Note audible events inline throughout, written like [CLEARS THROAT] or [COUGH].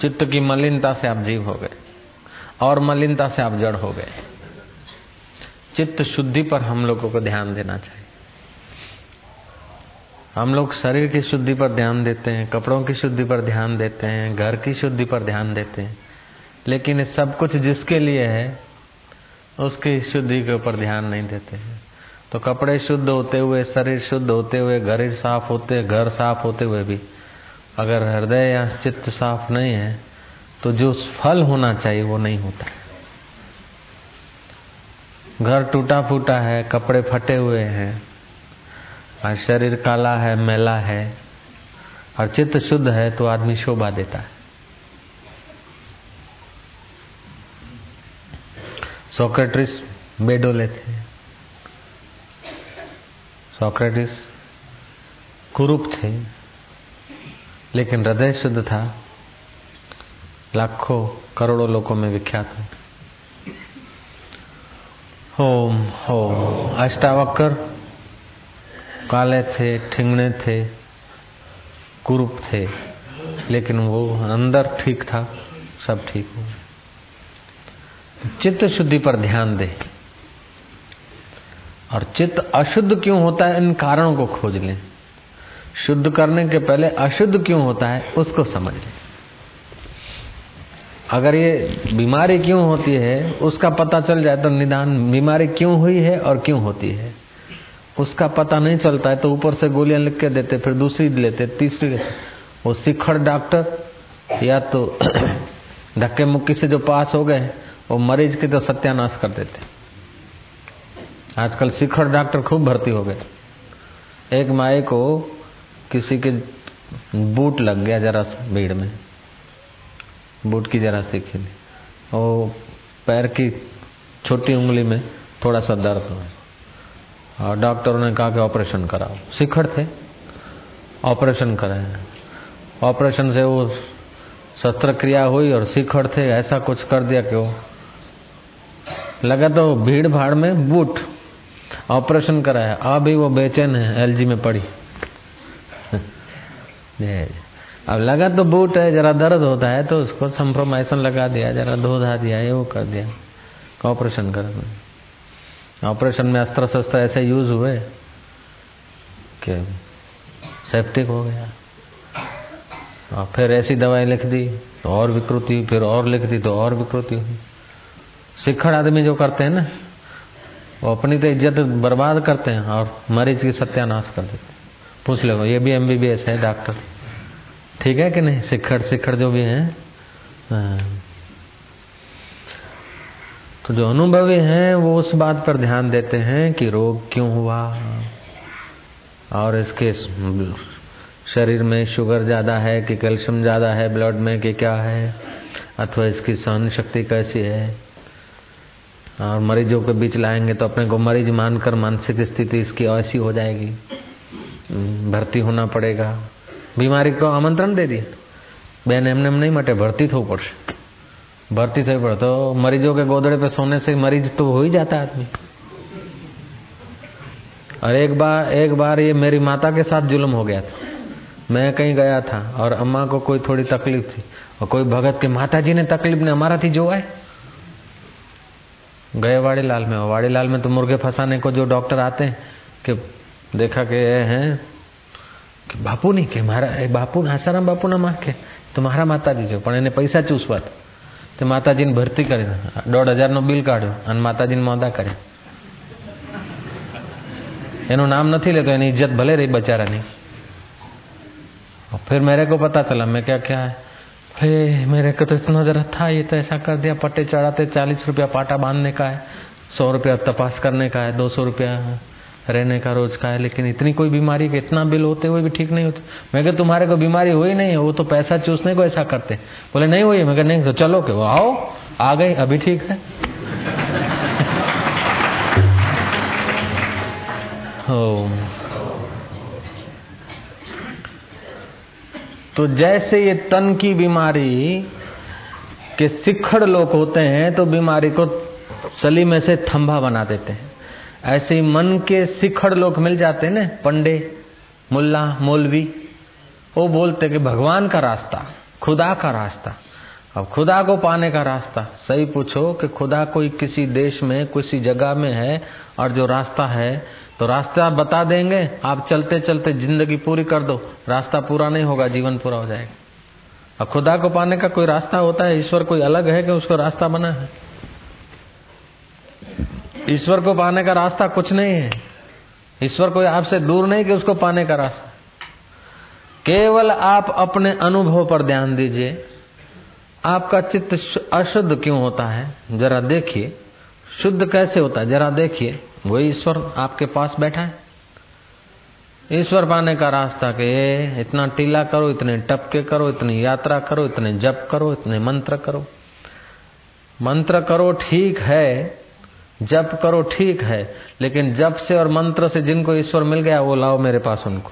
चित्त की मलिनता से आप जीव हो गए और मलिनता से आप जड़ हो गए। चित्त शुद्धि पर हम लोगों को ध्यान देना चाहिए। हम लोग शरीर की शुद्धि पर ध्यान देते हैं, कपड़ों की शुद्धि पर ध्यान देते हैं, घर की शुद्धि पर ध्यान देते हैं। लेकिन सब कुछ जिसके लिए है, उसकी शुद्धि के ऊपर ध्यान नहीं देते हैं। तो कपड़े शुद्ध होते हुए, शरीर शुद्ध होते हुए, घर साफ़ होते, घर साफ़ होते हुए भी अगर हृदय या चित्त साफ़ नहीं है तो जो फल होना चाहिए वो नहीं होता। घर टूटा फूटा है, कपड़े फटे हुए हैं, और शरीर काला है, मैला है, और चित्त शुद्ध है तो आदमी शोभा देता है। सोक्रेटिस बेडोले थे सोक्रेटिस कुरूप थे। लेकिन हृदय शुद्ध था। लाखों करोड़ों लोगों में विख्यात है। ओम ओम। अष्टावक्र काले थे ठिंगने थे, कुरूप थे, लेकिन वो अंदर ठीक था, सब ठीक हो चित्त शुद्धि पर ध्यान दे। और चित्त अशुद्ध क्यों होता है? इन कारणों को खोज लें। शुद्ध करने के पहले अशुद्ध क्यों होता है, उसको समझ लें। अगर ये बीमारी क्यों होती है, उसका पता चल जाए तो निदान, बीमारी क्यों हुई है और क्यों होती है। उसका पता नहीं चलता है तो ऊपर से गोलियाँ लिख के देते, फिर दूसरी लेते, तीसरी वो शिखर डॉक्टर, या तो [CLEARS THROAT] धक्के मुक्की से जो पास हो गए, वो मरीज़ के तो सत्यानाश कर देते। आजकल शिखर डॉक्टर खूब भर्ती हो गए। एक माए को किसी के बूट लग गया जरा भीड़ में। बूट की जरा सी खिली वो पैर की छोटी उंगली में थोड़ा सा दर्द हुआ। और डॉक्टरों ने कहा कि ऑपरेशन कराओ। शिखर थे। ऑपरेशन कराए। ऑपरेशन से वो शस्त्र क्रिया हुई और शिखर थे। ऐसा कुछ कर दिया कि वो लगा तो भीड़ भाड़ में बूट। ऑपरेशन कराया। अभी वो बेचैन है, एलजी में पड़ी। अब लगा तो बूट है, जरा दर्द होता है तो उसको संप्रोमाइसन लगा दिया, जरा धो धा दिया, ये वो कर दिया। ऑपरेशन कर ऑपरेशन में अस्त्र शस्त्र ऐसे यूज़ हुए कि सेप्टिक हो गया। और फिर ऐसी दवाई लिख दी तो और विकृति फिर और लिख दी तो और विकृति हुई। सिखड़ आदमी जो करते हैं ना, वो अपनी तो इज़्ज़त बर्बाद करते हैं और मरीज़ की सत्यानाश कर देते पूछ लो ये भी एमबीबीएस है डॉक्टर ठीक है कि नहीं? शिखर शिखर जो भी है तो जो अनुभवी हैं, वो उस बात पर ध्यान देते हैं कि रोग क्यों हुआ। और इसके शरीर में शुगर ज़्यादा है कि कैल्शियम ज़्यादा है, ब्लड में कि क्या है, अथवा इसकी सहन शक्ति कैसी है। और मरीजों के बीच लाएँगे तो अपने को मरीज़ मानकर मानसिक स्थिति इसकी ऐसी हो जाएगी। भर्ती होना पड़ेगा બીમારી को આમંત્રણ દે दिया બેન એમને नहीं मटे भर्ती થવું પડશે भर्ती થવી પડે तो मरीजों के गोदड़े पे सोने से मरीज तो हो ही जाता आदमी और एक बार एक बार ये मेरी माता के साथ जुल्म हो गया था मैं कहीं गया था और अम्मा को कोई थोड़ी तकलीफ थी और कोई भगत के माता जी ने तकलीफ ने हमारा थी जो है गए वाड़ी लाल में वाड़ी लाल में तो मुर्गे फंसाने को जो डॉक्टर आते हैं कि देखा कि ये हैं કે બાપુ નહીં કે મારા એ બાપુ આસારામ બાપુના માં કે તો મારા માતાજી છે પણ એને પૈસા ચૂસવા તે માતાજીને ભરતી કરી દોઢ હજારનો બિલ કાઢ્યો અને માતાજીને મોદા કર્યા એનું नाम नहीं लेते यानी इज्जत भले रही बेचारा नहीं और फिर मेरे को पता चला मैं क्या क्या है अरे मेरे को तो इतना जरा था ये तो ऐसा कर दिया पट्टे चढ़ाते चालीस रुपया पाटा बांधने का है सौ रुपया तपास करने का है दो सौ रुपया रहने का रोज का है, लेकिन इतनी कोई बीमारी के इतना बिल होते हुए भी ठीक नहीं होते। मैं क्या तुम्हारे को बीमारी हुई नहीं है, वो तो पैसा चूसने को ऐसा करते बोले, नहीं हुई मैं नहीं तो चलो के वो आओ, आ गई, अभी ठीक है। [LAUGHS] तो जैसे ये तन की बीमारी के सिखड़ लोग होते हैं तो बीमारी को सली में से थंभा बना देते हैं। ऐसे ही मन के शिखर लोग मिल जाते हैं ना, पंडे, मुल्ला, मौलवी, वो बोलते कि भगवान का रास्ता, खुदा का रास्ता, अब खुदा को पाने का रास्ता। सही पूछो कि खुदा कोई किसी देश में, किसी जगह में है और जो रास्ता है तो रास्ता बता देंगे, आप चलते चलते ज़िंदगी पूरी कर दो, रास्ता पूरा नहीं होगा, जीवन पूरा हो जाएगा। और खुदा को पाने का कोई रास्ता होता है, ईश्वर कोई अलग है कि उसको रास्ता बना है? ईश्वर को पाने का रास्ता कुछ नहीं है। ईश्वर कोई आपसे दूर नहीं कि उसको पाने का रास्ता। केवल आप अपने अनुभव पर ध्यान दीजिए। आपका चित्त अशुद्ध क्यों होता है? जरा देखिए। शुद्ध कैसे होता है? जरा देखिए। वही ईश्वर आपके पास बैठा है। ईश्वर पाने का रास्ता के इतना टीला करो, इतने टपके करो, इतनी यात्रा करो, इतने जप करो, इतने मंत्र करो। मंत्र करो, ठीक है। जप करो, ठीक है, लेकिन जप से और मंत्र से जिनको ईश्वर मिल गया, वो लाओ मेरे पास उनको।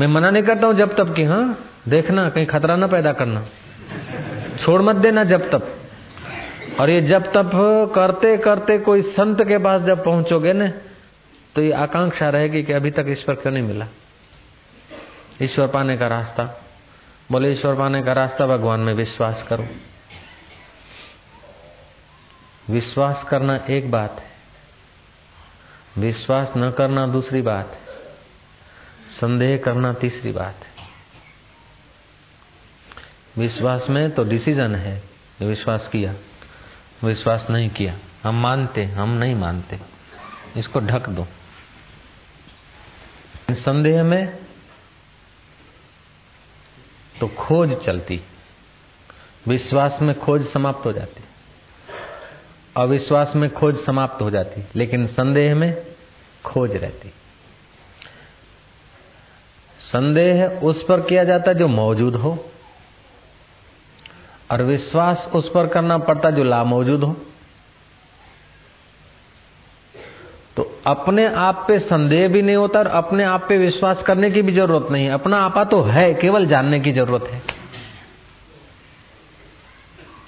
मैं मना नहीं करता हूँ जब तब की हाँ? देखना, कहीं खतरा ना पैदा करना। छोड़ मत देना जब तब और ये जब तब करते करते कोई संत के पास जब पहुंचोगे ना तो ये आकांक्षा रहेगी कि अभी तक ईश्वर क्यों नहीं मिला? ईश्वर पाने का रास्ता। बोले, ईश्वर पाने का रास्ता भगवान में विश्वास करो। विश्वास करना एक बात है। विश्वास न करना दूसरी बात है। संदेह करना तीसरी बात है। विश्वास में तो डिसीज़न है विश्वास किया। विश्वास नहीं किया। हम मानते, हम नहीं मानते। इसको ढक दो। संदेह में तो खोज चलती। विश्वास में खोज समाप्त हो जाती। अविश्वास में खोज समाप्त हो जाती, लेकिन संदेह में खोज रहती। संदेह उस पर किया जाता जो मौजूद हो, और विश्वास उस पर करना पड़ता जो ला मौजूद हो। तो अपने आप पे संदेह भी नहीं होता और अपने आप पे विश्वास करने की भी ज़रूरत नहीं अपना आपा तो है, केवल जानने की ज़रूरत है।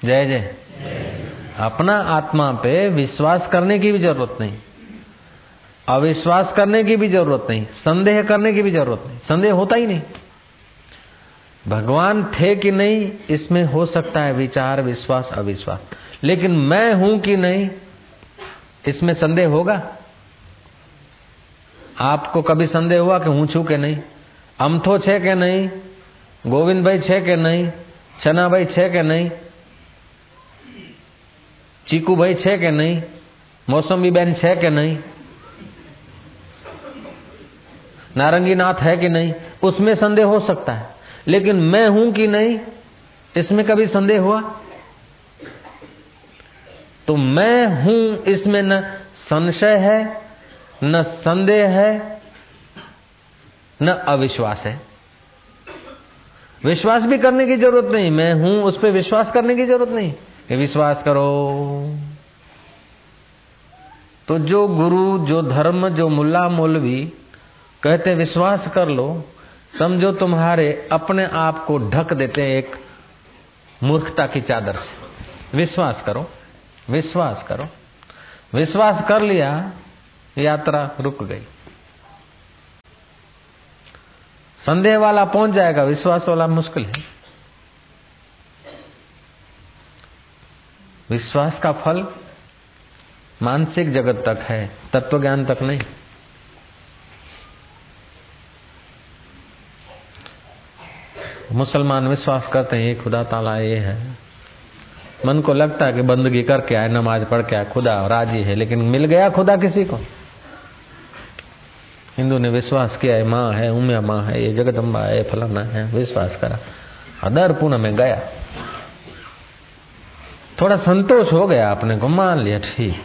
जय जय। अपना आत्मा पे विश्वास करने की भी ज़रूरत नहीं। अविश्वास करने की भी ज़रूरत नहीं। संदेह करने की भी ज़रूरत नहीं। संदेह होता ही नहीं। भगवान थे कि नहीं, इसमें हो सकता है विचार, विश्वास, अविश्वास। लेकिन मैं हूँ कि नहीं, इसमें संदेह होगा? आपको कभी संदेह हुआ कि हूँ, छू के नहीं? अमथो छे के नहीं? गोविंद भाई छे के नहीं? चना भाई छे के नहीं? चीकू भाई छे के नहीं? मौसमी बहन छे के नहीं? नारंगी नाथ है कि नहीं? उसमें संदेह हो सकता है। लेकिन मैं हूँ कि नहीं? इसमें कभी संदेह हुआ? तो मैं हूँ, इसमें न संशय है, न संदेह है, न अविश्वास है। विश्वास भी करने की ज़रूरत नहीं। मैं हूँ, उस पर विश्वास करने की ज़रूरत नहीं। कि विश्वास करो। तो जो गुरु, जो धर्म, जो मुल्ला मौलवी कहते विश्वास कर लो, समझो तुम्हारे अपने आप को ढक देते हैं एक मूर्खता की चादर से। विश्वास करो विश्वास करो। विश्वास कर लिया, यात्रा रुक गई। संदेह वाला पहुँच जाएगा, विश्वास वाला मुश्किल है। विश्वास का फल मानसिक जगत तक है तत्व ज्ञान तक नहीं। मुसलमान विश्वास करते हैं खुदा ताला ये है। मन को लगता है कि बंदगी करके आए, नमाज़ पढ़ के आए, खुदा राज़ी है, लेकिन मिल गया खुदा किसी को? हिंदू ने विश्वास किया है माँ है, उमिया माँ है, ये जगदम्बा है फलाना है, विश्वास करा। अदर पुनः में गया। थोड़ा संतोष हो गया अपने को, मान लिया, ठीक।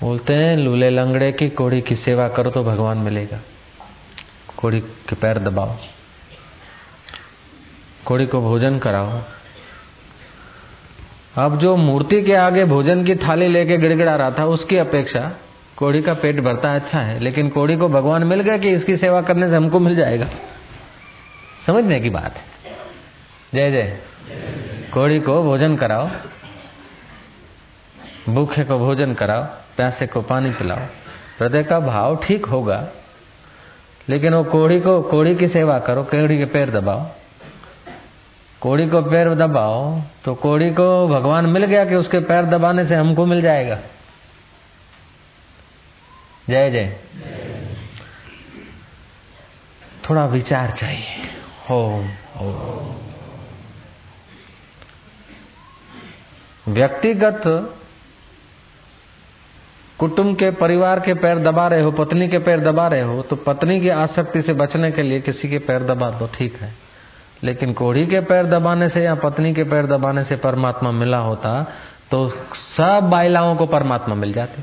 बोलते हैं, लूले लंगड़े की कोड़ी की सेवा करो तो भगवान मिलेगा। कोड़ी के पैर दबाओ। कोड़ी को भोजन कराओ। अब जो मूर्ति के आगे भोजन की थाली लेके गिड़गिड़ा रहा था, उसकी अपेक्षा कोड़ी का पेट भरता अच्छा है, लेकिन कोड़ी को भगवान मिल गया कि इसकी सेवा करने से हमको मिल जाएगा। समझने की बात है। जय जय कोड़ी को भोजन कराओ। भूखे को भोजन कराओ। प्यासे को पानी पिलाओ। हृदय का भाव ठीक होगा लेकिन वो कोड़ी को कोड़ी की सेवा करो कोड़ी के पैर दबाओ। कोड़ी को पैर दबाओ तो कोड़ी को भगवान मिल गया कि उसके पैर दबाने से हमको मिल जाएगा। जय जय। थोड़ा विचार चाहिए। हो, हो। व्यक्तिगत कुटुंब के परिवार के पैर दबा रहे हो, पत्नी के पैर दबा रहे हो तो पत्नी की आसक्ति से बचने के लिए किसी के पैर दबा दो ठीक है। लेकिन कोढ़ी के पैर दबाने से या पत्नी के पैर दबाने से परमात्मा मिला होता तो सब बाइलाओं को परमात्मा मिल जाते।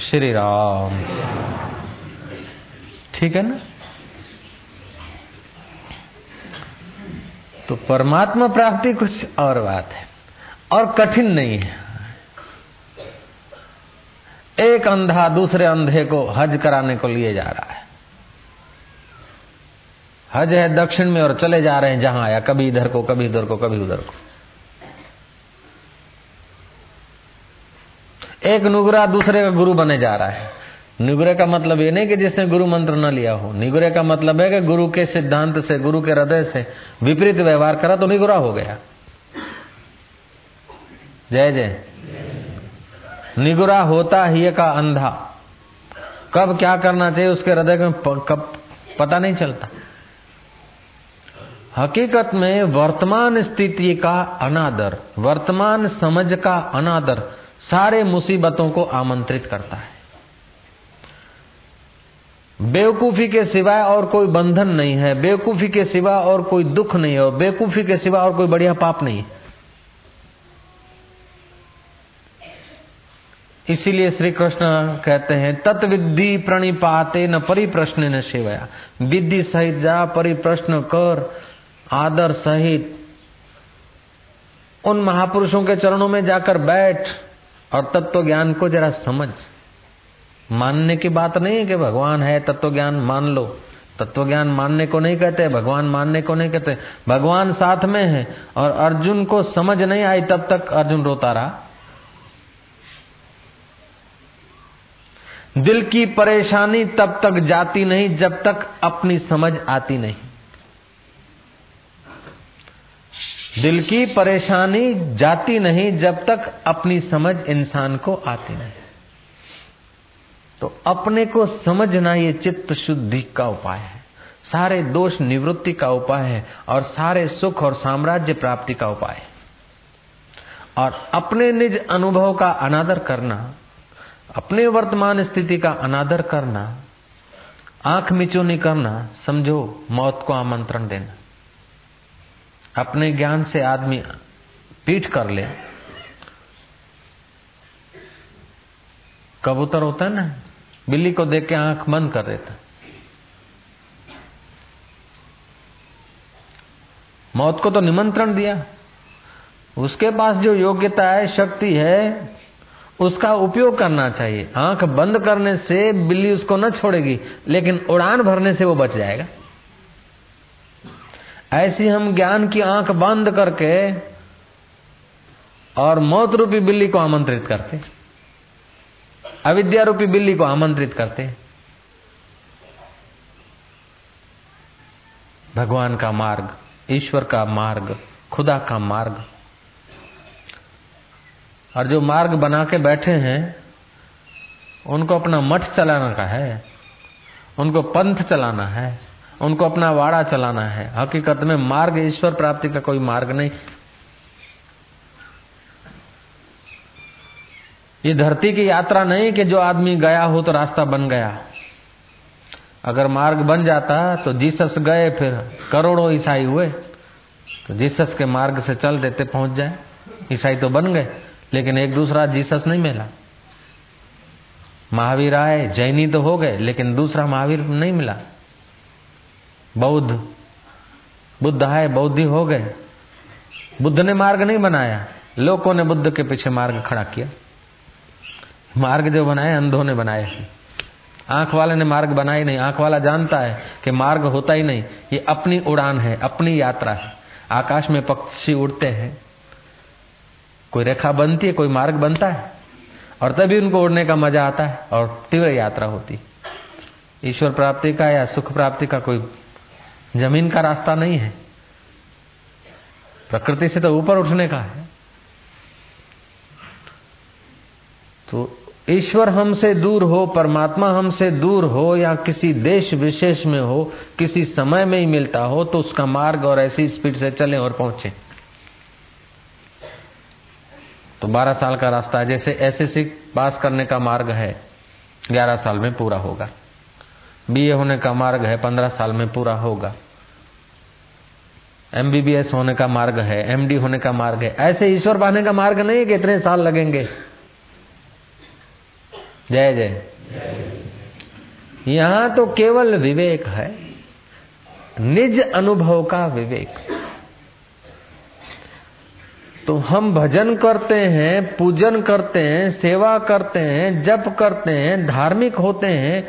श्री राम। ठीक है ना? तो परमात्मा प्राप्ति कुछ और बात है और कठिन नहीं है। एक अंधा दूसरे अंधे को हज कराने को लिए जा रहा है। हज है दक्षिण में और चले जा रहे हैं जहाँ आया, कभी इधर को, कभी इधर को, कभी उधर को। एक नुगरा दूसरे का गुरु बने जा रहा है। निगुरे का मतलब ये नहीं कि जिसने गुरु मंत्र न लिया हो। निगुरे का मतलब है कि गुरु के सिद्धांत से, गुरु के हृदय से विपरीत व्यवहार करा तो निगुरा हो गया। जय जय। निगुरा होता ही का अंधा। कब क्या करना चाहिए उसके हृदय में कब पता नहीं चलता। हकीकत में वर्तमान स्थिति का अनादर, वर्तमान समझ का अनादर सारे मुसीबतों को आमंत्रित करता है। बेवकूफ़ी के सिवाय और कोई बंधन नहीं है, बेवकूफ़ी के सिवा और कोई दुख नहीं है बेवकूफ़ी के सिवा और कोई बढ़िया पाप नहीं इसीलिए श्री कृष्ण कहते हैं तत्विद्धि प्रणिपाते न परिप्रश्न न सेवया विधि सहित जा परिप्रश्न कर, आदर सहित उन महापुरुषों के चरणों में जाकर बैठ, और तत्व ज्ञान को जरा समझ। मानने की बात नहीं है कि भगवान है तत्व ज्ञान मान लो। तत्व ज्ञान मानने को नहीं कहते, भगवान मानने को नहीं कहते। भगवान साथ में है और अर्जुन को समझ नहीं आई तब तक अर्जुन रोता रहा। दिल की परेशानी तब तक जाती नहीं, जब तक अपनी समझ आती नहीं। दिल की परेशानी जाती नहीं, जब तक अपनी समझ इंसान को आती नहीं। तो अपने को समझना ये चित्त शुद्धि का उपाय है। सारे दोष निवृत्ति का उपाय है और सारे सुख और साम्राज्य प्राप्ति का उपाय है। और अपने निज अनुभव का अनादर करना, अपने वर्तमान स्थिति का अनादर करना, आँख मिचोनी करना, समझो, मौत को आमंत्रण देना। अपने ज्ञान से आदमी पीठ कर ले। कबूतर होता है ना? बिल्ली को देख के आँख बंद कर देता। मौत को तो निमंत्रण दिया। उसके पास जो योग्यता है, शक्ति है, उसका उपयोग करना चाहिए। आँख बंद करने से बिल्ली उसको न छोड़ेगी, लेकिन उड़ान भरने से वो बच जाएगा। ऐसी हम ज्ञान की आँख बंद करके और मौत रूपी बिल्ली को आमंत्रित करते। हैं अविद्या रूपी बिल्ली को आमंत्रित करते भगवान का मार्ग, ईश्वर का मार्ग, खुदा का मार्ग। और जो मार्ग बना के बैठे हैं, उनको अपना मठ चलाना का है, उनको पंथ चलाना है, उनको अपना वाड़ा चलाना है। हकीकत में मार्ग ईश्वर प्राप्ति का कोई मार्ग नहीं। ये धरती की यात्रा नहीं कि जो आदमी गया हो तो रास्ता बन गया। अगर मार्ग बन जाता तो जीसस गए फिर करोड़ों ईसाई हुए। तो जीसस के मार्ग से चल देते पहुँच जाए। ईसाई तो बन गए, लेकिन एक दूसरा जीसस नहीं मिला। महावीर आए, जैनी तो हो गए, लेकिन दूसरा महावीर नहीं मिला। बौद्ध, बुद्ध आए, बौद्धि हो गए। बुद्ध ने मार्ग नहीं बनाया। लोगों ने बुद्ध के पीछे मार्ग खड़ा किया। मार्ग जो बनाए, अंधों ने बनाए। आँख वाले ने मार्ग बनाया नहीं। आँख वाला जानता है कि मार्ग होता ही नहीं। ये अपनी उड़ान है, अपनी यात्रा है। आकाश में पक्षी उड़ते हैं। कोई रेखा बनती है, कोई मार्ग बनता है। और तभी उनको उड़ने का मज़ा आता है और तीव्र यात्रा होती ईश्वर प्राप्ति का या सुख प्राप्ति का कोई ज़मीन का रास्ता नहीं है। प्रकृति से तो ऊपर उठने का है। तो ईश्वर हमसे दूर हो, परमात्मा हमसे दूर हो, या किसी देश विशेष में हो, किसी समय में ही मिलता हो तो उसका मार्ग और ऐसी स्पीड से चले और पहुँचे। तो 12 साल का रास्ता जैसे एसएससी पास करने का मार्ग है 11 साल में पूरा होगा। बीए होने का मार्ग है 15 साल में पूरा होगा। एमबीबीएस होने का मार्ग है एमडी होने का मार्ग है। ऐसे ईश्वर पाने का मार्ग नहीं है कि इतने साल लगेंगे। जय जय। यहाँ तो केवल विवेक है, निज अनुभव का विवेक। तो हम भजन करते हैं, पूजन करते हैं, सेवा करते हैं, जप करते हैं, धार्मिक होते हैं,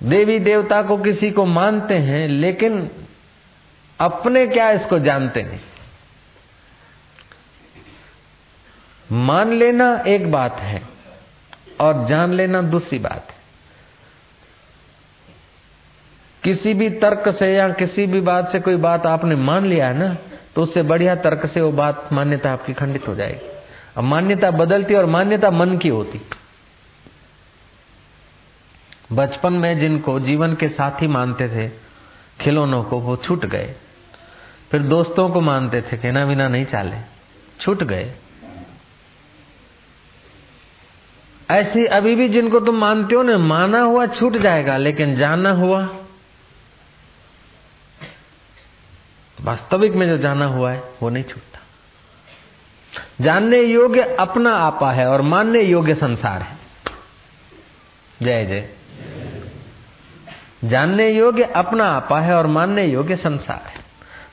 देवी देवता को किसी को मानते हैं, लेकिन अपने क्या इसको जानते नहीं मान लेना एक बात है। और जान लेना दूसरी बात है। किसी भी तर्क से या किसी भी बात से कोई बात आपने मान लिया है ना तो उससे बढ़िया तर्क से वो बात मान्यता आपकी खंडित हो जाएगी। अब मान्यता बदलती और मान्यता मन की होती। बचपन में जिनको जीवन के साथी मानते थे, खिलौनों को वो छूट गए। फिर दोस्तों को मानते थे कहना बिना नहीं चाले, छूट गए। ऐसी अभी भी जिनको तुम मानते हो ना, माना हुआ छूट जाएगा, लेकिन जाना हुआ। वास्तविक में जो जाना हुआ है, वो नहीं छूटता। जानने योग्य अपना आपा है और मानने योग्य संसार है। जय जय। जानने योग्य अपना आपा है और मानने योग्य संसार है।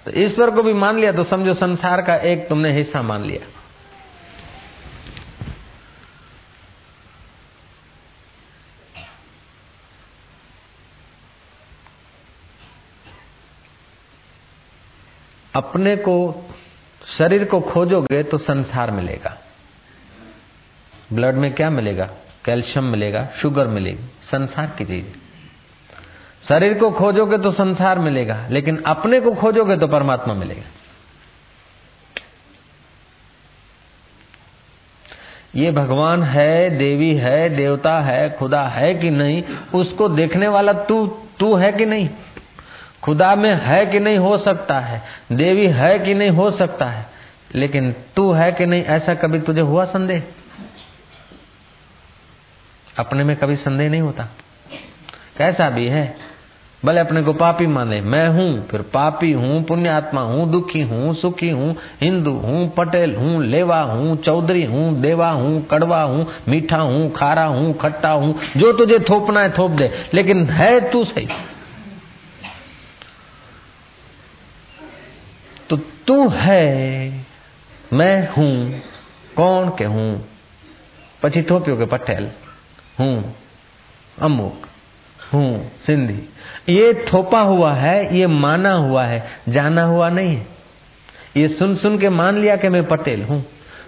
तो ईश्वर को भी मान लिया तो समझो संसार का एक तुमने हिस्सा मान लिया। अपने को, शरीर को खोजोगे तो संसार मिलेगा। ब्लड में क्या मिलेगा? कैल्शियम मिलेगा, शुगर मिलेगी, संसार की चीज़। शरीर को खोजोगे तो संसार मिलेगा, लेकिन अपने को खोजोगे तो परमात्मा मिलेगा। ये भगवान है, देवी है, देवता है, खुदा है कि नहीं, उसको देखने वाला तू तू है कि नहीं? खुदा में है कि नहीं हो सकता है, देवी है कि नहीं हो सकता है, लेकिन तू है कि नहीं, ऐसा कभी तुझे हुआ संदेह? अपने में कभी संदेह नहीं होता। कैसा भी है, भले अपने को पापी माने, मैं हूँ, फिर पापी हूँ, पुण्यात्मा हूँ, दुखी हूँ, सुखी हूँ, हिंदू हूँ, पटेल हूँ, लेवा हूँ, चौधरी हूँ, देवा हूँ, कड़वा हूँ, मीठा हूँ, खारा हूँ, खट्टा हूँ, जो तुझे थोपना है थोप दे, लेकिन है तू सही। तो तू है मैं हूं कौन के हूं પછી થોપ્યો કે પટેલ हूं अमुक हूं सिंधी ये थोपा हुआ है ये माना हुआ है जाना हुआ नहीं है ये सुन सुन के मान लिया कि मैं पटेल हूं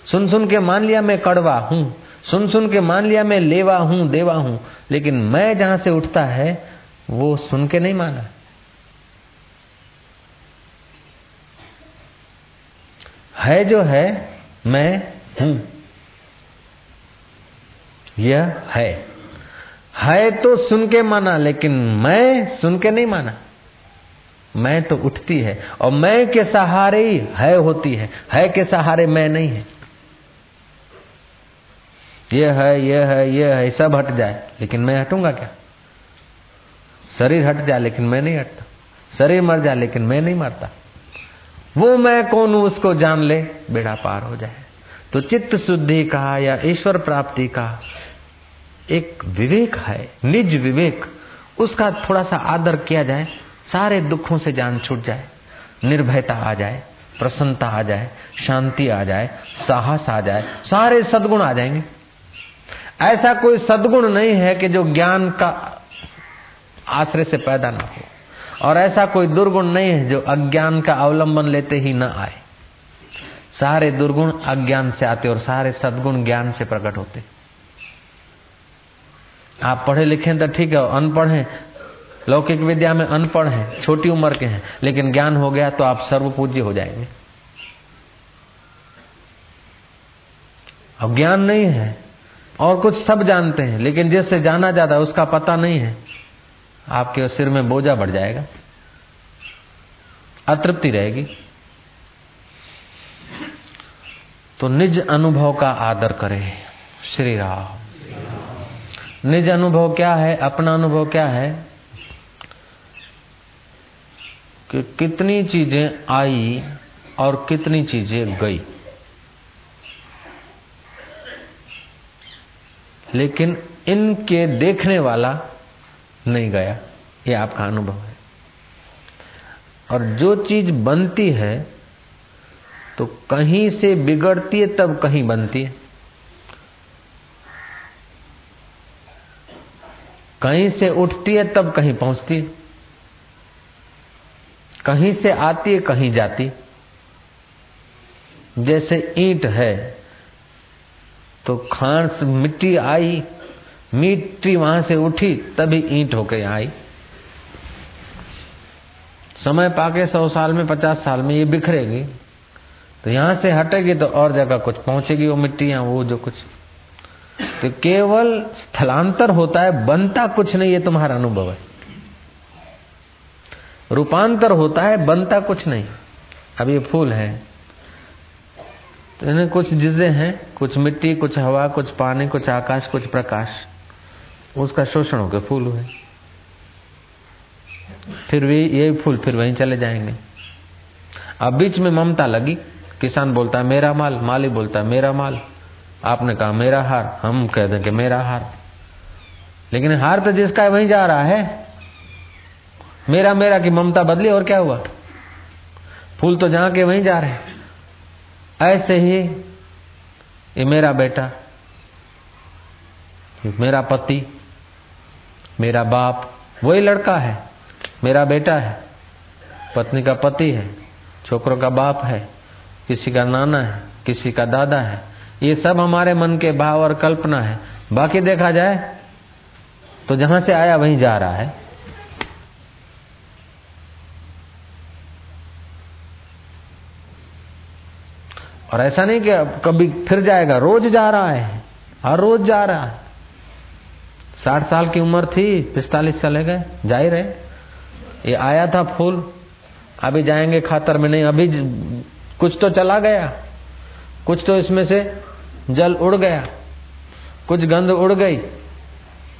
सुन सुन के मान लिया मैं कड़वा हूं सुन सुन के मान लिया मैं लेवा हूं देवा हूं लेकिन मैं जहां से उठता है वो सुन के नहीं माना है जो है, मैं हूँ। यह है। है तो सुन के माना, लेकिन मैं सुन के नहीं माना। मैं तो उठती है, और मैं के सहारे ही है होती है। है के सहारे मैं नहीं है। ये है ये है ये है सब हट जाए। लेकिन मैं हटूँगा क्या? शरीर हट जाए, लेकिन मैं नहीं हटता। शरीर मर जाए, लेकिन मैं नहीं मरता। वो मैं कौन हूँ, उसको जान ले, बेड़ा पार हो जाए। तो चित्त शुद्धि का या ईश्वर प्राप्ति का एक विवेक है, निज विवेक, उसका थोड़ा सा आदर किया जाए, सारे दुखों से जान छूट जाए, निर्भयता आ जाए, प्रसन्नता आ जाए, शांति आ जाए, साहस आ जाए, सारे सदगुण आ जाएँगे। ऐसा कोई सदगुण नहीं है कि जो ज्ञान का आश्रय से पैदा ना हो। और ऐसा कोई दुर्गुण नहीं है जो अज्ञान का अवलंबन लेते ही न आए। सारे दुर्गुण अज्ञान से आते और सारे सदगुण ज्ञान से प्रकट होते। आप पढ़े लिखे तो ठीक है, अनपढ़ हैं। लौकिक विद्या में अनपढ़ हैं, छोटी उम्र के हैं, लेकिन ज्ञान हो गया तो आप सर्व पूज्य हो जाएँगे। अब ज्ञान नहीं है, और कुछ सब जानते हैं, लेकिन जिससे जाना जाता है, उसका पता नहीं है। आपके सिर में बोझा बढ़ जाएगा। अतृप्ति रहेगी। तो निज अनुभव का आदर करें। श्री राम। निज अनुभव क्या है? अपना अनुभव क्या है? कि कितनी चीज़ें आई और कितनी चीज़ें गई। लेकिन इनके देखने वाला नहीं गया। ये आपका अनुभव है। और जो चीज़ बनती है तो कहीं से बिगड़ती है, तब कहीं बनती है। कहीं से उठती है, तब कहीं पहुँचती है। कहीं से आती है, कहीं जाती जैसे ईंट है तो खान से मिट्टी आई मिट्टी वहाँ से उठी, तभी ईंट होके आई। समय पाके सौ साल में, पचास साल में ये बिखरेगी। तो यहाँ से हटेगी तो और जगह कुछ पहुंचेगी, वो मिट्टी या वो जो कुछ। तो केवल स्थलांतर होता है, बनता कुछ नहीं, ये तुम्हारा अनुभव है। रूपांतर होता है, बनता कुछ नहीं। अब ये फूल है। तो इन्हें कुछ चीज़ें हैं, कुछ मिट्टी, कुछ हवा, कुछ पानी, कुछ आकाश, कुछ प्रकाश। उसका शोषण होकर फूल हुए। फिर भी ये फूल फिर वहीं चले जाएँगे। अब बीच में ममता लगी। किसान बोलता है मेरा माल। माली बोलता है मेरा माल। आपने कहा, मेरा हार। हम कह दें कि, मेरा हार। लेकिन हार तो जिसका है वहीं जा रहा है। मेरा मेरा की ममता बदली और क्या हुआ? फूल तो जहाँ के वहीं जा रहे ऐसे ही ये मेरा बेटा मेरा पति मेरा बाप वही लड़का है, मेरा बेटा है, पत्नी का पति है, छोकरों का बाप है, किसी का नाना है, किसी का दादा है, ये सब हमारे मन के भाव और कल्पना है। बाकी देखा जाए तो जहाँ से आया वहीं जा रहा है। और ऐसा नहीं कि कभी फिर जाएगा, रोज जा रहा है, हर रोज जा रहा है। साठ साल की उम्र थी, पिस्तालीस चले गए, जा ही रहे। ये आया था फूल, अभी जाएँगे खातर में नहीं, अभी कुछ तो चला गया। कुछ तो इसमें से जल उड़ गया, कुछ गंध उड़ गई।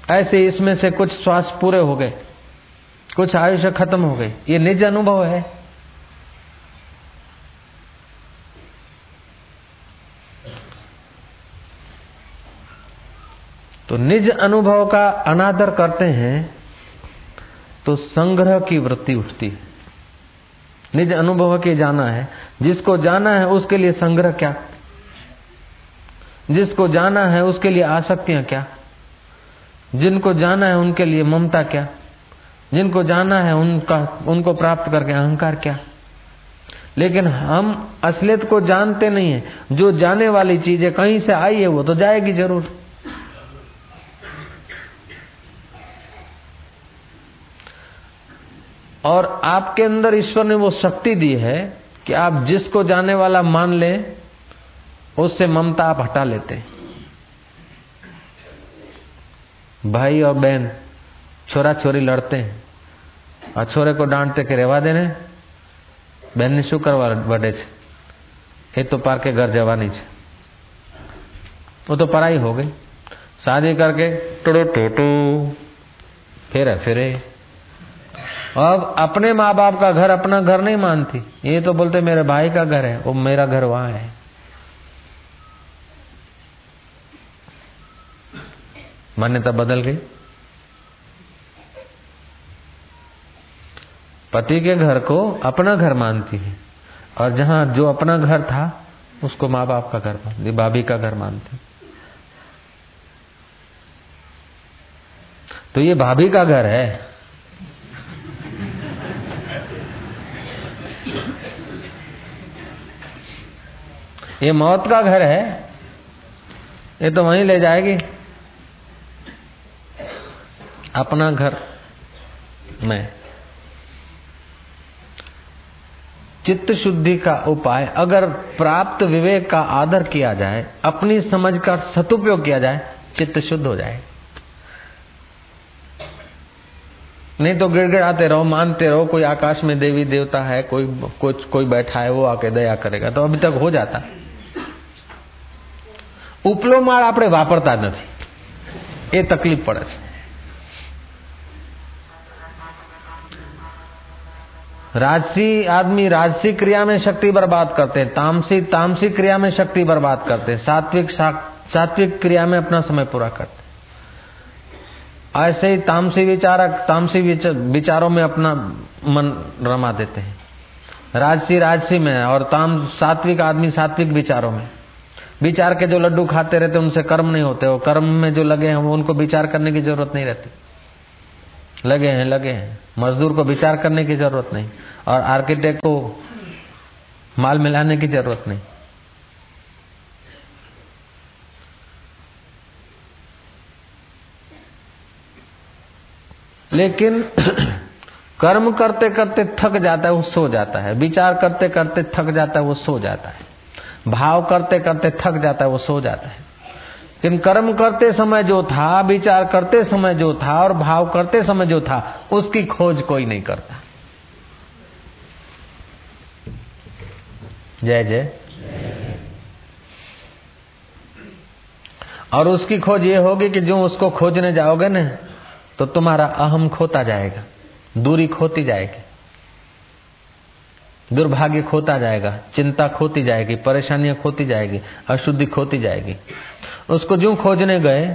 ऐसे इसमें से कुछ श्वास पूरे हो गए, कुछ आयुष्य खत्म हो गई ये निज अनुभव है। तो निज अनुभव का अनादर करते हैं तो संग्रह की वृत्ति उठती है। निज अनुभव के जाना है। जिसको जाना है, उसके लिए संग्रह क्या? जिसको जाना है, उसके लिए आसक्तियाँ क्या? जिनको जाना है, उनके लिए ममता क्या? जिनको जाना है, उनका, उनको प्राप्त करके अहंकार क्या? लेकिन हम असलियत को जानते नहीं है। जो जाने वाली चीज़ें कहीं से आई है, वो तो जाएगी ज़रूर। और आपके अंदर ईश्वर ने वो शक्ति दी है कि आप जिसको जाने वाला मान लें उससे ममता आप हटा लेते भाई और बहन छोरा छोरी लड़ते हैं और छोरे को डांटते के रेवा देने बहन ने शू करवा वडे છે એ તો પાર્કે ઘર જવાની છે वो तो पढ़ाई हो गई शादी करके टोटो टोटो फिर फिरे अब अपने माँ बाप का घर अपना घर नहीं मानती। ये तो बोलते, मेरे भाई का घर है, वो मेरा घर वहाँ है। मान्यता बदल गई। पति के घर को अपना घर मानती है, और जहाँ जो अपना घर था, उसको माँ बाप का घर मानती, भाभी का घर मानती। तो ये भाभी का घर है। ये मौत का घर है। ये तो वहीं ले जाएगी। अपना घर में। चित्त शुद्धि का उपाय, अगर प्राप्त विवेक का आदर किया जाए, अपनी समझ का सदुपयोग किया जाए, चित्त शुद्ध हो जाए। नहीं तो गिड़गिड़ाते रहो, मानते रहो, कोई आकाश में देवी देवता है, कोई, कुछ, कोई बैठा है, वो आके दया करेगा। तो अभी तक हो जाता। ઉપલો માળ આપણે વાપરતા નથી એ તકલીફ પડે છે राजसी आदमी राजसी क्रिया में शक्ति बर्बाद करते हैं तामसी तामसी क्रिया में शक्ति बर्बाद करते हैं सात्विक सात्विक क्रिया में अपना समय पूरा करते ऐसे ही तामसी विचारक तामसी विचारों में अपना मन रमा देते हैं राजसी राजसी में और ताम सात्विक आदमी सात्विक विचारों में विचार के जो लड्डू खाते रहते, उनसे कर्म नहीं होते। वो कर्म में जो लगे हैं, वो उनको विचार करने की ज़रूरत नहीं रहती। लगे हैं लगे हैं। मजदूर को विचार करने की ज़रूरत नहीं। और आर्किटेक्ट को माल मिलाने की ज़रूरत नहीं। लेकिन [CLEARS THROAT] कर्म करते करते थक जाता है, वो सो जाता है। विचार करते करते थक जाता है, वो सो जाता है। भाव करते करते थक जाता है, वो सो जाता है। लेकिन कर्म करते समय जो था, विचार करते समय जो था और भाव करते समय जो था, उसकी खोज कोई नहीं करता। जय जय। और उसकी खोज ये होगी कि जो उसको खोजने जाओगे ना तो तुम्हारा अहम खोता जाएगा, दूरी खोती जाएगी। दुर्भाग्य खोता जाएगा, चिंता खोती जाएगी, परेशानियाँ खोती जाएगी, अशुद्धि खोती जाएगी। उसको जो खोजने गए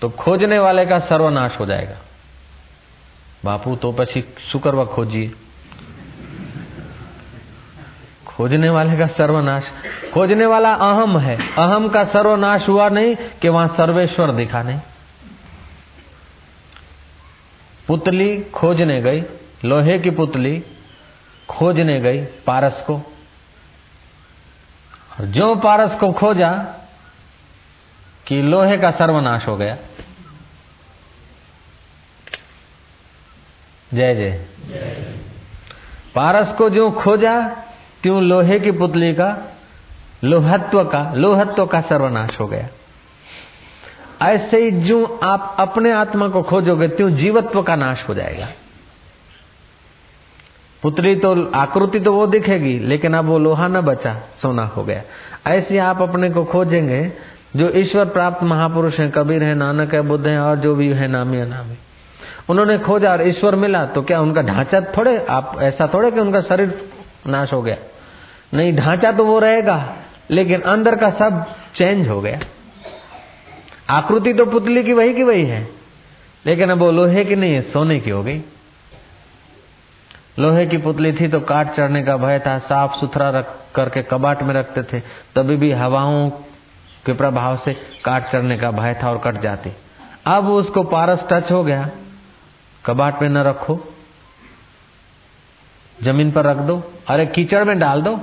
तो खोजने वाले का सर्वनाश हो जाएगा। बापू तो पी शुक्र व खोजिए। खोजने वाले का सर्वनाश, खोजने वाला अहम है। अहम का सर्वनाश हुआ नहीं कि वहाँ सर्वेश्वर दिखा नहीं। पुतली खोजने गई, लोहे की पुतली खोजने गई पारस को। और जो पारस को खोजा कि लोहे का सर्वनाश हो गया। जय जय। पारस को जो खोजा, त्यों लोहे की पुतली का, लोहत्व का लोहत्व का सर्वनाश हो गया। ऐसे ही जो आप अपने आत्मा को खोजोगे, त्यों जीवत्व का नाश हो जाएगा। पुत्री तो आकृति तो वो दिखेगी, लेकिन अब वो लोहा न बचा, सोना हो गया। ऐसे आप अपने को खोजेंगे, जो ईश्वर प्राप्त महापुरुष हैं, कबीर है, नानक है, बुद्ध है, और जो भी है, नामी अनामी उन्होंने खोजा और ईश्वर मिला तो क्या उनका ढांचा थोड़े, आप ऐसा थोड़े कि उनका शरीर नाश हो गया? नहीं, ढांचा तो वो रहेगा, लेकिन अंदर का सब चेंज हो गया। आकृति तो पुतली की वही की वही है। लेकिन अब वो लोहे की नहीं है, सोने की हो गई। लोहे की पुतली थी तो काट चढ़ने का भय था, साफ़ सुथरा रख करके कबाट में रखते थे। तभी भी हवाओं के प्रभाव से काट चढ़ने का भय था और कट जाती। अब उसको पारस टच हो गया। कबाट में न रखो। ज़मीन पर रख दो। अरे कीचड़ में डाल दो।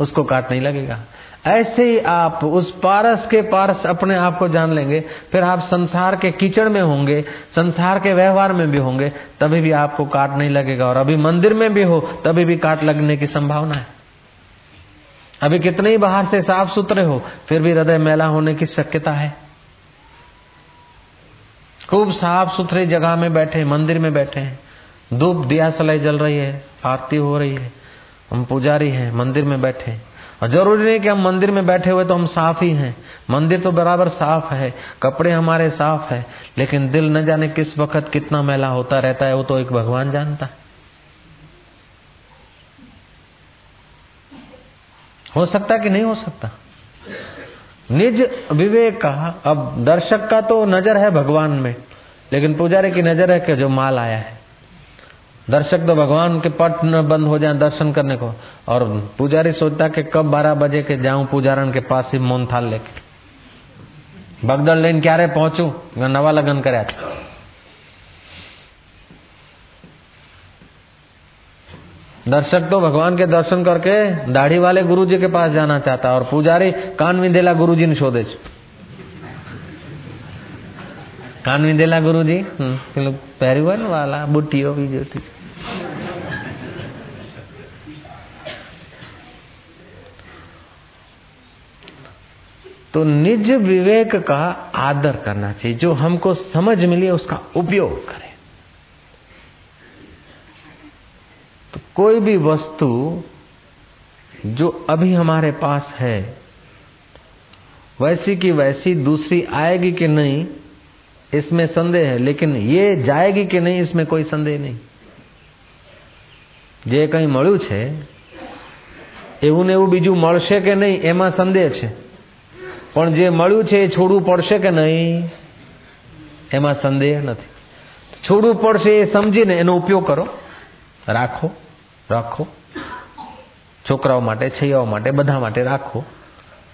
उसको काट नहीं लगेगा। ऐसे ही आप उस पारस के पारस अपने आप को जान लेंगे, फिर आप संसार के कीचड़ में होंगे, संसार के व्यवहार में भी होंगे, तभी भी आपको काट नहीं लगेगा। और अभी मंदिर में भी हो, तभी भी काट लगने की संभावना है। अभी कितने ही बाहर से साफ़ सुथरे हो, फिर भी हृदय मेला होने की शक्यता है। खूब साफ़ सुथरी जगह में बैठे, मंदिर में बैठे हैं। धूप दिया सलाई जल रही है, आरती हो रही है। हम पुजारी हैं, मंदिर में बैठे और ज़रूरी नहीं कि हम मंदिर में बैठे हुए तो हम साफ़ ही हैं। मंदिर तो बराबर साफ़ है, कपड़े हमारे साफ़ है, लेकिन दिल न जाने किस वक्त कितना मैला होता रहता है, वो तो एक भगवान जानता है। हो सकता कि नहीं हो सकता? निज विवेक का, अब दर्शक का तो नज़र है भगवान में, लेकिन पुजारी की नज़र है कि जो माल आया है। दर्शक तो भगवान के पट न बंद हो जाए दर्शन करने को और पुजारी सोचता कि कब बारह बजे के जाऊं पुजारण के पास ही मोन थाल लेके बगदड़ लेन क्यारे पहुंचू नवा लगन कर दर्शक तो भगवान के दर्शन करके दाढ़ी वाले गुरु जी के पास जाना चाहता और पुजारी कान विंधेला गुरु जी ने शोधे કાન વિંધેલા ગુરુજી પેલું પહેર્યું હોય ને વાલા બુટ્ટીઓ બીજું तो निज विवेक का आदर करना चाहिए जो हमको समझ मिली उसका उपयोग करें तो कोई भी वस्तु जो अभी हमारे पास है वैसी की वैसी दूसरी आएगी कि नहीं इसमें संदेह है लेकिन ये जाएगी कि नहीं इसमें कोई संदेह नहीं જે કંઈ મળ્યું છે એવું ને એવું બીજું મળશે કે નહીં એમાં સંદેહ છે પણ જે મળ્યું છે એ છોડવું પડશે કે નહીં? એમાં સંદેહ નથી. છોડવું પડશે એ સમજીને એનો ઉપયોગ કરો. રાખો રાખો. છોકરાઓ માટે છૈયાઓ માટે, બધા માટે રાખો.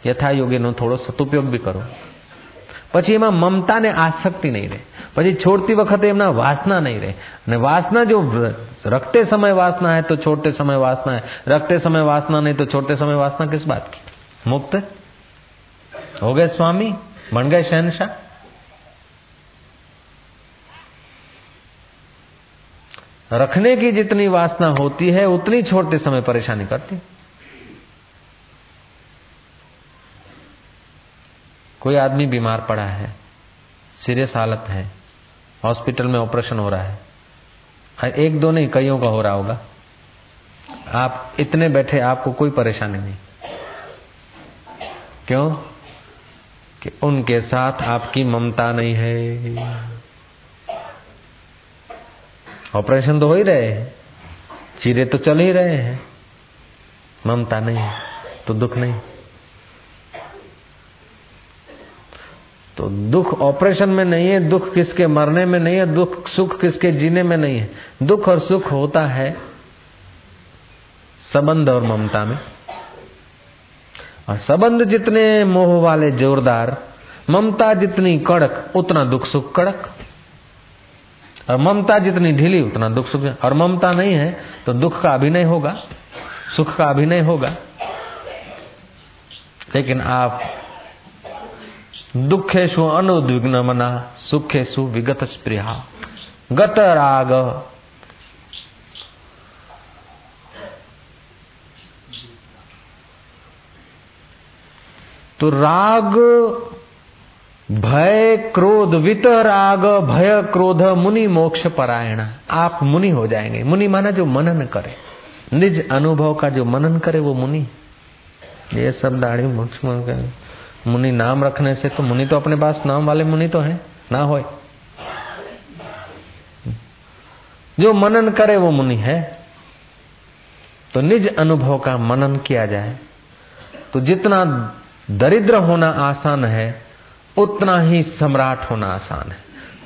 યથાયોગીનો થોડો સદુપયોગ બી કરો. પછી એમાં મમતાને આસક્તિ નહીં રહે. પછી છોડતી વખતે એમના વાસના નહીં રહે. અને વાસના જો રક્તે સમય વાસના હે તો છોડતે સમય વાસના હે. રખતે સમય વાસના નહીં તો છોડતે સમય વાસના કિસ બાત મુક્ત? हो गए स्वामी? बन गए शहनशाह? रखने की जितनी वासना होती है, उतनी छोड़ते समय परेशानी करती। कोई आदमी बीमार पड़ा है, सीरियस हालत है, हॉस्पिटल में ऑपरेशन हो रहा है, एक दो नहीं, कईयों का हो रहा होगा। आप इतने बैठे, आपको कोई परेशानी नहीं। क्यों? कि उनके साथ आपकी ममता नहीं है। ऑपरेशन तो हो ही रहे हैं। चीरे तो चल ही रहे हैं। ममता नहीं है तो दुख नहीं। तो दुख ऑपरेशन में नहीं है, दुख किसके मरने में नहीं है, दुख सुख किसके जीने में नहीं है। दुख और सुख होता है संबंध और ममता में। और संबंध जितने मोह वाले जोरदार, ममता जितनी कड़क, उतना दुख सुख कड़क। और ममता जितनी ढीली, उतना दुख सुख। और ममता नहीं है तो दुख का अभिनय होगा, सुख का अभिनय होगा। लेकिन आप दुखेशु अनुद्विग्न मना सुखेशु विगत स्प्रिया गत राग तो राग भय क्रोध वित राग भय क्रोध मुनि मोक्ष परायण। आप मुनि हो जाएँगे। मुनि माना जो मनन करे। निज अनुभव का जो मनन करे वो मुनि। ये सब दाढ़ी मोक्ष मुनि नाम रखने से तो मुनि तो अपने पास नाम वाले मुनि तो है। ना हो जो मनन करे वो मुनि है। तो निज अनुभव का मनन किया जाए। तो जितना दरिद्र होना आसान है, उतना ही सम्राट होना आसान है।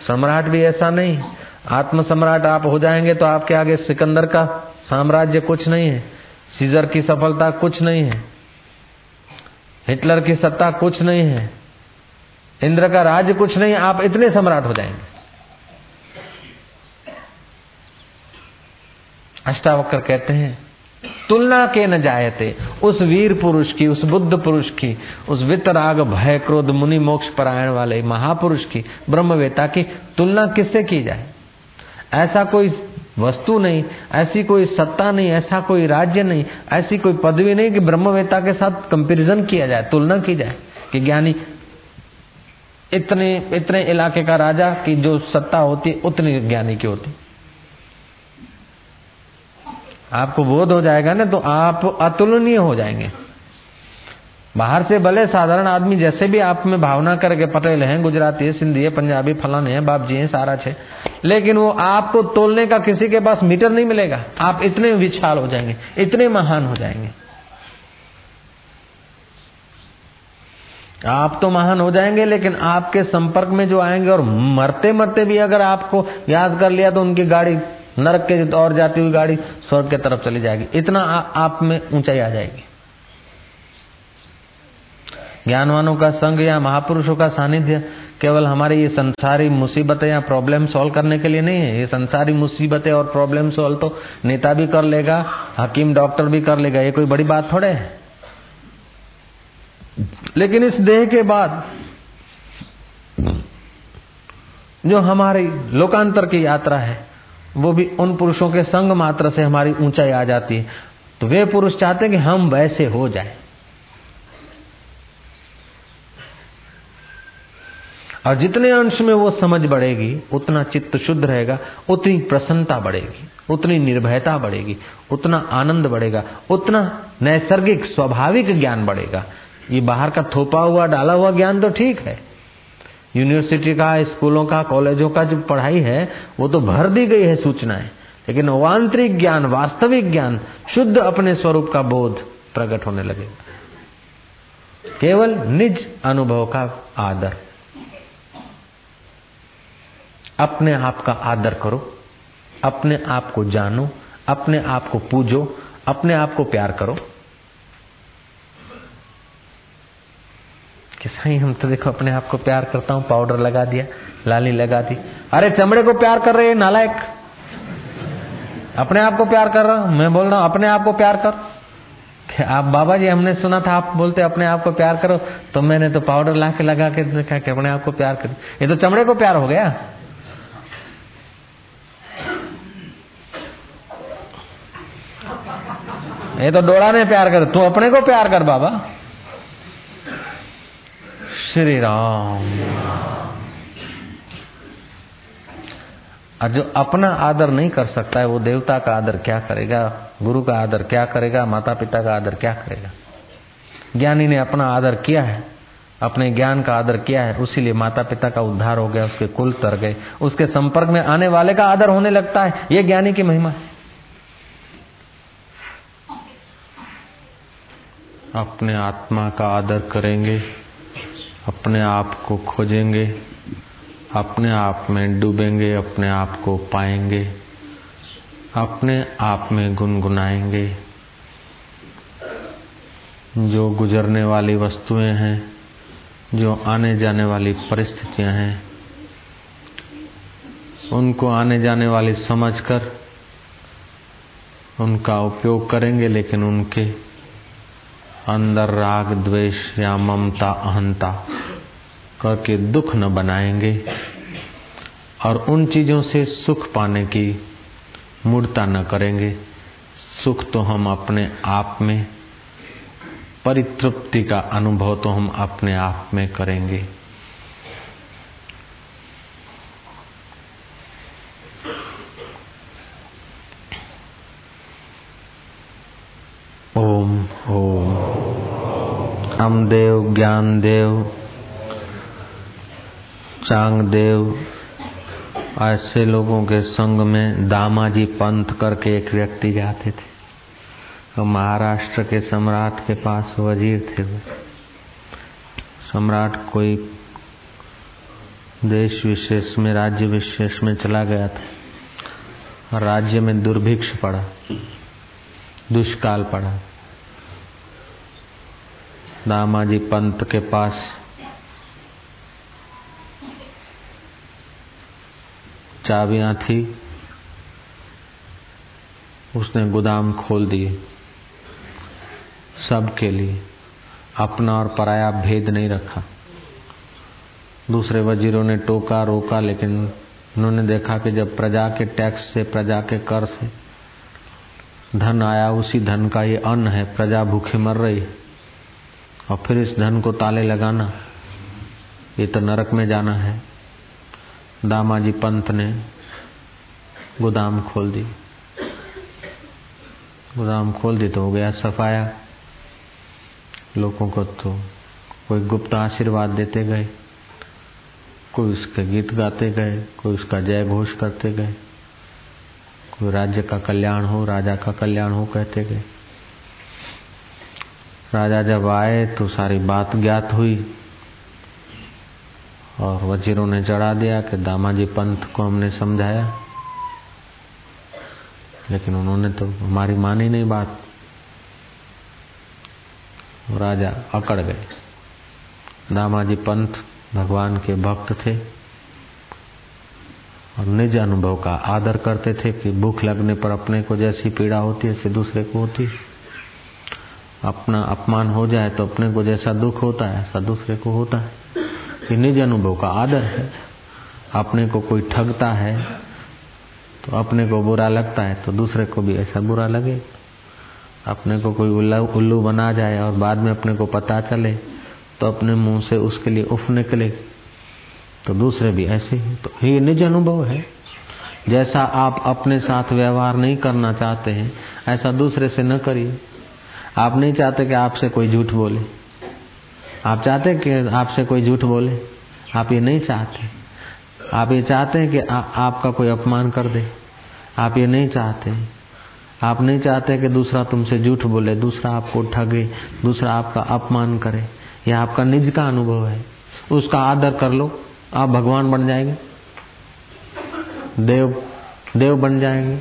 सम्राट भी ऐसा नहीं आत्म सम्राट आप हो जाएँगे तो आपके आगे सिकंदर का साम्राज्य कुछ नहीं है, सीजर की सफलता कुछ नहीं है, हिटलर की सत्ता कुछ नहीं है, इंद्र का राज्य कुछ नहीं, आप इतने सम्राट हो जाएँगे। अष्टावक्र कहते हैं तुलना के न जायते। उस वीर पुरुष की, उस बुद्ध पुरुष की, उस वितराग, भय, क्रोध, मुनि, मोक्ष, परायण वाले महापुरुष की, ब्रह्मवेता की तुलना किससे की जाए? ऐसा कोई वस्तु नहीं, ऐसी कोई सत्ता नहीं, ऐसा कोई राज्य नहीं, ऐसी कोई पदवी नहीं कि ब्रह्मवेता के साथ कंपैरिजन किया जाए, तुलना की जाए कि ज्ञानी इतने इतने इलाके का राजा की जो सत्ता होती, उतनी ज्ञानी की होती। आपको बोध हो जाएगा ना तो आप अतुलनीय हो जाएँगे। बाहर से भले साधारण आदमी जैसे भी आप में भावना करके पटेल हैं, गुजराती है, सिंधी है, पंजाबी, फलाने हैं बाप जी हैं, सारा छे। लेकिन वो आपको तोलने का किसी के पास मीटर नहीं मिलेगा। आप इतने विशाल हो जाएँगे, इतने महान हो जाएँगे। आप तो महान हो जाएँगे, लेकिन आपके संपर्क में जो आएँगे और मरते मरते भी अगर आपको याद कर लिया तो उनकी गाड़ी नरक के और जाती हुई गाड़ी स्वर्ग के तरफ़ चली जाएगी। इतना आ, आप में ऊंचाई आ जाएगी। ज्ञानवानों का संग या महापुरुषों का सानिध्य केवल हमारी ये संसारी मुसीबतें या प्रॉब्लम सॉल्व करने के लिए नहीं है। ये संसारी मुसीबतें और प्रॉब्लम सॉल्व तो नेता भी कर लेगा हकीम डॉक्टर भी कर लेगा। ये कोई बड़ी बात थोड़े है। लेकिन इस देह के बाद जो हमारी लोकांतर की यात्रा है वो भी उन पुरुषों के संग मात्र से हमारी ऊंचाई आ जाती है। तो वे पुरुष चाहते हैं कि हम वैसे हो जाए। और जितने अंश में वो समझ बढ़ेगी, उतना चित्त शुद्ध रहेगा, उतनी प्रसन्नता बढ़ेगी, उतनी निर्भयता बढ़ेगी, उतना आनंद बढ़ेगा, उतना नैसर्गिक, स्वाभाविक ज्ञान बढ़ेगा। ये बाहर का थोपा हुआ, डाला हुआ ज्ञान तो ठीक है। यूनिवर्सिटी का, स्कूलों का, कॉलेजों का जो पढ़ाई है, वो तो भर दी गई है सूचनाएँ। लेकिन वांतरिक ज्ञान, वास्तविक ज्ञान, शुद्ध अपने स्वरूप का बोध प्रकट होने लगेगा केवल निज अनुभव का आदर। अपने आप का आदर करो, अपने आप को जानो, अपने आप को पूजो, अपने आप को प्यार करो। कि सही, हम तो देखो अपने आप को प्यार करता हूँ, पाउडर लगा दिया, लाली लगा दी। अरे, चमड़े को प्यार कर रहे नालायक। अपने आप को प्यार कर रहा हूँ, मैं बोल रहा हूँ, अपने आप को प्यार कर। कि आप बाबा जी, हमने सुना था, आप बोलते अपने आप को प्यार करो तो मैंने तो पाउडर ला के लगा के देखा कि अपने आप को प्यार कर ये तो चमड़े को प्यार हो गया। ये तो डोड़ा ने प्यार कर, तू अपने को प्यार कर बाबा। श्री राम और जो अपना आदर नहीं कर सकता है, वो देवता का आदर क्या करेगा? गुरु का आदर क्या करेगा? माता पिता का आदर क्या करेगा? ज्ञानी ने अपना आदर किया है, अपने ज्ञान का आदर किया है उसीलिए माता पिता का उद्धार हो गया, उसके कुल तर गए। उसके संपर्क में आने वाले का आदर होने लगता है यह ज्ञानी की महिमा है। अपने आत्मा का आदर करेंगे। अपने आप को खोजेंगे, अपने आप में डूबेंगे, अपने आप को पाएँगे, अपने आप में गुनगुनाएँगे। जो गुजरने वाली वस्तुएँ हैं, जो आने जाने वाली परिस्थितियाँ हैं, उनको आने जाने वाली समझकर उनका उपयोग करेंगे, लेकिन उनके अंदर राग, द्वेष या ममता, अहंता करके दुख न बनाएँगे और उन चीज़ों से सुख पाने की मूर्ता न करेंगे। सुख तो हम अपने आप में, परितृप्ति का अनुभव तो हम अपने आप में करेंगे। ओम ओम। हम देव ज्ञान ज्ञानदेव। चांगदेव, ऐसे लोगों के संग में दामाजी पंथ करके एक व्यक्ति जाते थे। तो महाराष्ट्र के सम्राट के पास वज़ीर थे वो। सम्राट कोई देश विशेष में, राज्य विशेष में चला गया था। राज्य में दुर्भिक्ष पड़ा, दुष्काल पड़ा। दामाजी पंत के पास चाबियाँ थी। उसने गोदाम खोल दिए। सबके लिए, अपना और पराया भेद नहीं रखा। दूसरे वजीरों ने टोका, रोका, लेकिन उन्होंने देखा कि जब प्रजा के टैक्स से, प्रजा के कर से धन आया, उसी धन का ये अन्न है, प्रजा भूखे मर रही और फिर इस धन को ताले लगाना, ये तो नरक में जाना है। दामाजी पंत ने गोदाम खोल दी। गोदाम खोल दी तो हो गया सफाया। लोगों को तो कोई गुप्त आशीर्वाद देते गए, कोई उसके गीत गाते गए, कोई उसका जय घोष करते गए, कोई राज्य का कल्याण हो, राजा का कल्याण हो कहते गए। राजा जब आए तो सारी बात ज्ञात हुई। और वजीरों ने चढ़ा दिया कि दामाजी पंथ को हमने समझाया। लेकिन उन्होंने तो हमारी मानी नहीं बात। राजा अकड़ गए। दामाजी पंथ भगवान के भक्त थे और निज अनुभव का आदर करते थे कि भूख लगने पर अपने को जैसी पीड़ा होती है, ऐसे दूसरे को होती अपना अपमान हो जाए तो अपने को जैसा दुख होता है, ऐसा दूसरे को होता है। ये निज अनुभव का आदर है। अपने को कोई ठगता है तो अपने को बुरा लगता है तो दूसरे को भी ऐसा बुरा लगे। अपने को कोई उल्लू बना जाए और बाद में अपने को पता चले तो अपने मुँह से उसके लिए उफ निकले तो दूसरे भी ऐसे ही। तो ये निज अनुभव है। जैसा आप अपने साथ व्यवहार नहीं करना चाहते हैं, ऐसा दूसरे से न करिए। आप नहीं चाहते कि आपसे कोई झूठ बोले। आप चाहते हैं कि आपसे कोई झूठ बोले? आप ये नहीं चाहते। आप ये चाहते हैं कि आ, आपका कोई अपमान कर दे। आप ये नहीं चाहते। आप नहीं चाहते कि दूसरा तुमसे झूठ बोले दूसरा आपको ठगे दूसरा आपका अपमान करे। यह आपका निज का अनुभव है। उसका आदर कर लो। आप भगवान बन जाएँगे। देव देव बन जाएँगे।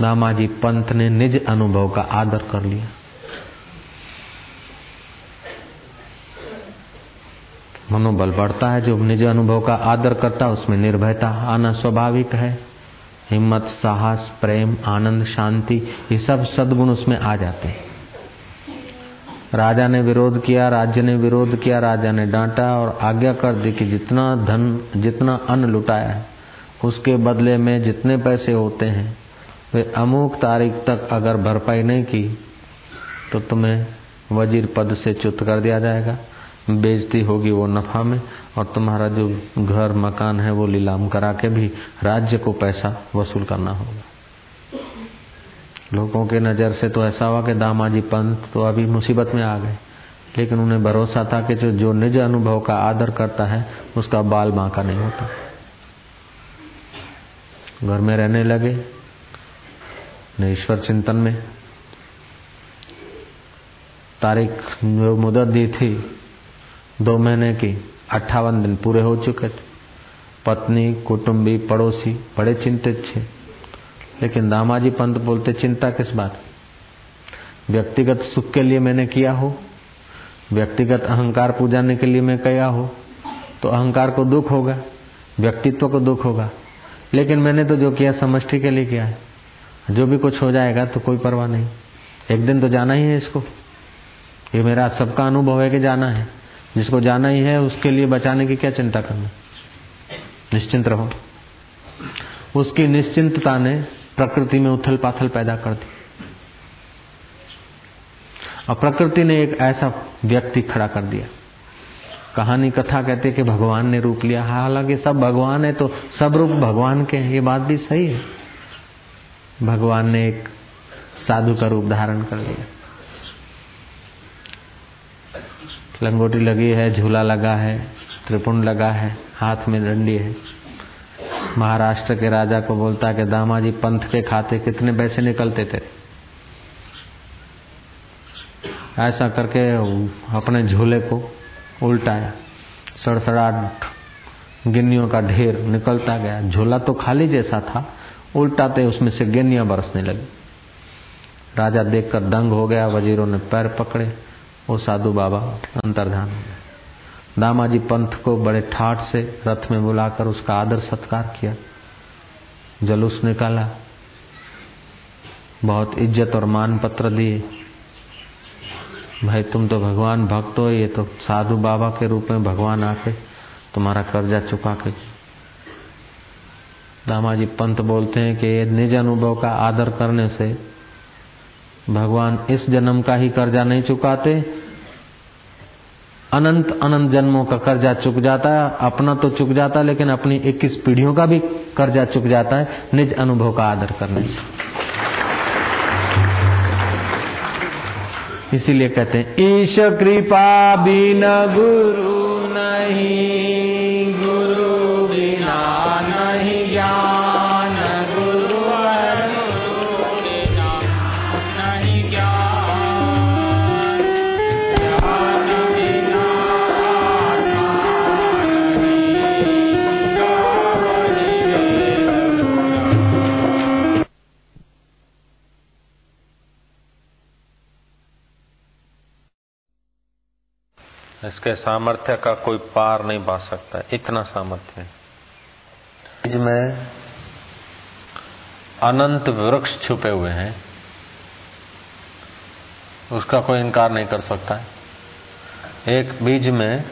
दामाजी पंथ ने निज अनुभव का आदर कर लिया। मनोबल बढ़ता है, जो निज अनुभव का आदर करता है उसमें निर्भयता आना स्वाभाविक है। हिम्मत, साहस, प्रेम, आनंद, शांति, ये सब सदगुण उसमें आ जाते हैं। राजा ने विरोध किया, राज्य ने विरोध किया, राजा ने डांटा और आज्ञा कर दी कि जितना धन, जितना अन्न लुटाया है, उसके बदले में जितने पैसे होते हैं, वे अमुक तारीख तक अगर भरपाई नहीं की तो तुम्हें वज़ीर पद से च्युत कर दिया जाएगा। बेजती होगी वो नफा में, और तुम्हारा जो घर, मकान है, वो लीलाम करा के भी राज्य को पैसा वसूल करना होगा। लोगों के नज़र से तो ऐसा हुआ कि दामाजी पंत तो अभी मुसीबत में आ गए, लेकिन उन्हें भरोसा था कि जो जो निज अनुभव का आदर करता है, उसका बाल बांका नहीं होता। घर में रहने लगे ईश्वर चिंतन में। तारीख जो मुदत दी थी दो महीने की, अट्ठावन दिन पूरे हो चुके थे। पत्नी, कुटुंबी, पड़ोसी, बड़े चिंतित थे। लेकिन दामाजी पंत बोलते, चिंता किस बात व्यक्तिगत सुख के लिए मैंने किया हो। व्यक्तिगत अहंकार पूजाने के लिए मैं किया हो। तो अहंकार को दुख होगा, व्यक्तित्व को दुख होगा। लेकिन मैंने तो जो किया, समष्टि के लिए किया है। जो भी कुछ हो जाएगा तो कोई परवाह नहीं। एक दिन तो जाना ही है इसको। ये मेरा सबका अनुभव है कि जाना है। जिसको जाना ही है, उसके लिए बचाने की क्या चिंता करना? निश्चिंत रहो। उसकी निश्चिंतता ने प्रकृति में उथल पाथल पैदा कर दी। और प्रकृति ने एक ऐसा व्यक्ति खड़ा कर दिया। कहानी कथा कहते कि भगवान ने रूप लिया। हालाँकि सब भगवान है तो सब रूप भगवान के हैं, ये बात भी सही है। भगवान ने एक साधु का रूप धारण कर लिया। लंगोटी लगी है, झूला लगा है, त्रिपुंड लगा है, हाथ में डंडी है। महाराष्ट्र के राजा को बोलता कि दामाजी, पंथ के खाते कितने पैसे निकलते थे? ऐसा करके अपने झूले को उल्टाया। सड़सड़ाट गिन्नियों का ढेर निकलता गया। झोला तो खाली जैसा था, उल्टाते उसमें से गिन्नियाँ बरसने लगी। राजा देखकर दंग हो गया, वजीरों ने पैर पकड़े। वो साधु बाबा, अंतर्धान। हो गए दामाजी पंथ को बड़े ठाठ से रथ में बुलाकर उसका आदर सत्कार किया। जलूस निकाला। बहुत इज़्ज़त और मान पत्र दिए। भाई, तुम तो भगवान भक्त हो, ये तो साधु बाबा के रूप में भगवान आके तुम्हारा कर्जा चुका के। दामाजी पंत बोलते हैं कि निज अनुभव का आदर करने से भगवान इस जन्म का ही कर्जा नहीं चुकाते अनंत अनंत जन्मों का कर्जा चुक जाता है, अपना तो चुक जाता है, लेकिन अपनी 21 पीढ़ियों का भी कर्जा चुक जाता है, निज अनुभव का आदर करने से। इसीलिए कहते हैं, ईश कृपा बिना गुरु नहीं। इसके सामर्थ्य का कोई पार नहीं पा सकता, इतना सामर्थ्य है। में अनंत वृक्ष छुपे हुए हैं, उसका कोई इनकार नहीं कर सकता। है एक बीज में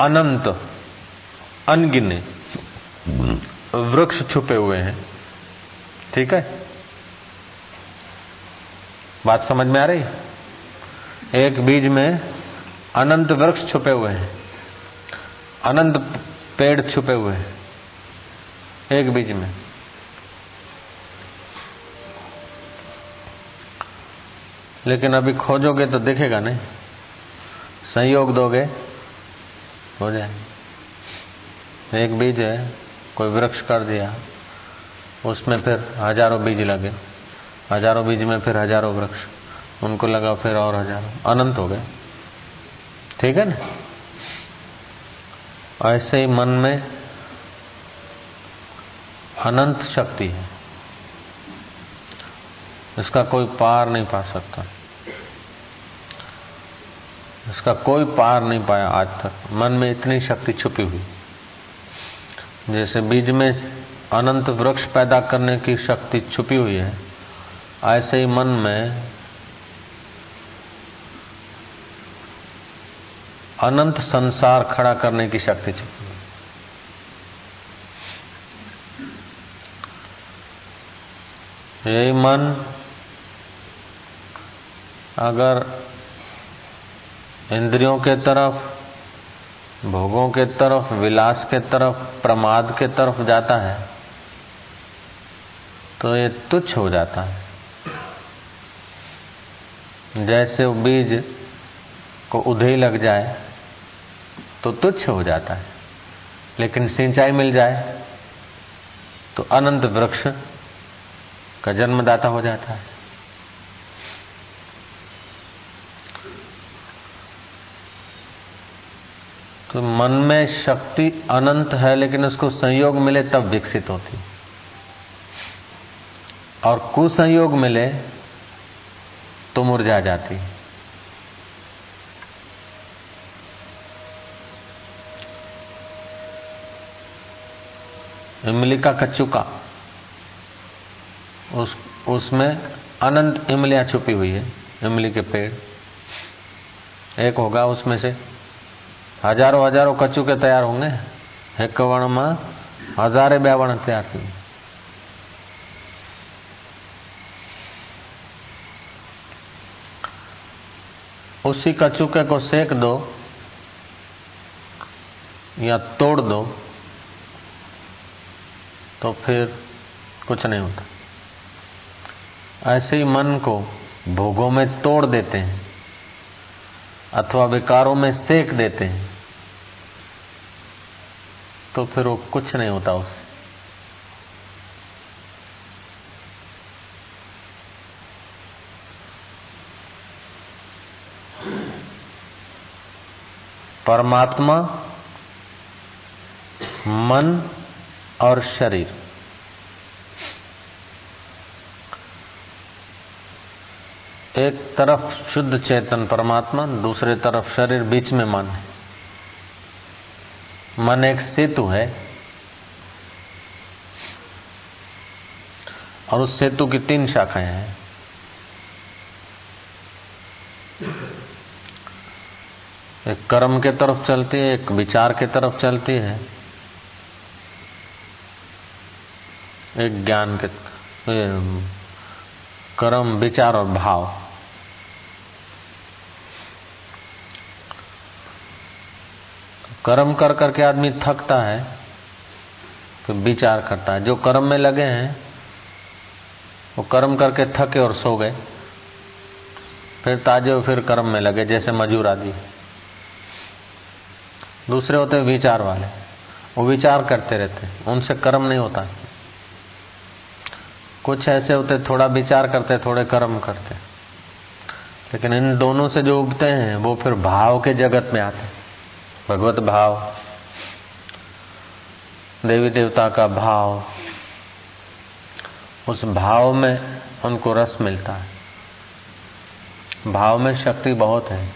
अनंत, अनगिने वृक्ष छुपे हुए हैं। ठीक है? बात समझ में आ रही? एक बीज में अनंत वृक्ष छुपे हुए हैं। अनंत पेड़ छुपे हुए हैं। एक बीज में। लेकिन अभी खोजोगे तो दिखेगा नहीं। संयोग दोगे, हो जाए एक बीज है, कोई वृक्ष कर दिया, उसमें फिर हज़ारों बीज लगे। हज़ारों बीज में फिर हज़ारों वृक्ष। उनको लगा फिर और हज़ारों। अनंत हो गए। ठीक है ना? ऐसे ही मन में अनंत शक्ति है। इसका कोई पार नहीं पा सकता। इसका कोई पार नहीं पाया आज तक। मन में इतनी शक्ति छुपी हुई। जैसे बीज में अनंत वृक्ष पैदा करने की शक्ति छुपी हुई है, ऐसे ही मन में अनंत संसार खड़ा करने की शक्ति हुई यही मन अगर इंद्रियों के तरफ़, भोगों के तरफ़, विलास के तरफ़, प्रमाद के तरफ़ जाता है तो ये तुच्छ हो जाता है। जैसे बीज को उधे लग जाए तो तुच्छ हो जाता है। लेकिन सिंचाई मिल जाए तो अनंत वृक्ष का जन्मदाता हो जाता है। तो मन में शक्ति अनंत है, लेकिन उसको संयोग मिले तब विकसित होती और कुसंयोग मिले तो मुरझा जाती इमली का कच्चूका। उस, उसमें अनंत इमलियाँ छुपी हुई है, इमली के पेड़। एक होगा उसमें से। हज़ारों हज़ारों कच्चू तैयार होंगे। एक वण में हजारे बे वण तैयार थी उसी कचुके को सेक दो या तोड़ दो। तो फिर कुछ नहीं होता। ऐसे ही मन को भोगों में तोड़ देते हैं, अथवा विकारों में सेक देते हैं तो फिर वो कुछ नहीं होता उससे। परमात्मा, मन और शरीर। एक तरफ़ शुद्ध चेतन परमात्मा, दूसरे तरफ़ शरीर बीच में मन है। मन एक सेतु है और उस सेतु की तीन शाखाएँ हैं। एक कर्म के तरफ़ चलती है, एक विचार के तरफ़ चलती है। एक ज्ञान के कर्म, विचार और भाव। कर्म कर करके आदमी थकता है तो विचार करता है। जो कर्म में लगे हैं, वो कर्म करके थके और सो गए। फिर ताजे फिर कर्म में लगे, जैसे मजूर आदि दूसरे होते विचार वाले। वो विचार करते रहते उनसे कर्म नहीं होता। कुछ ऐसे होते, थोड़ा विचार करते, थोड़े कर्म करते। लेकिन इन दोनों से जो उगते हैं, वो फिर भाव के जगत में आते भगवत भाव, देवी देवता का भाव, उस भाव में उनको रस मिलता है। भाव में शक्ति बहुत है।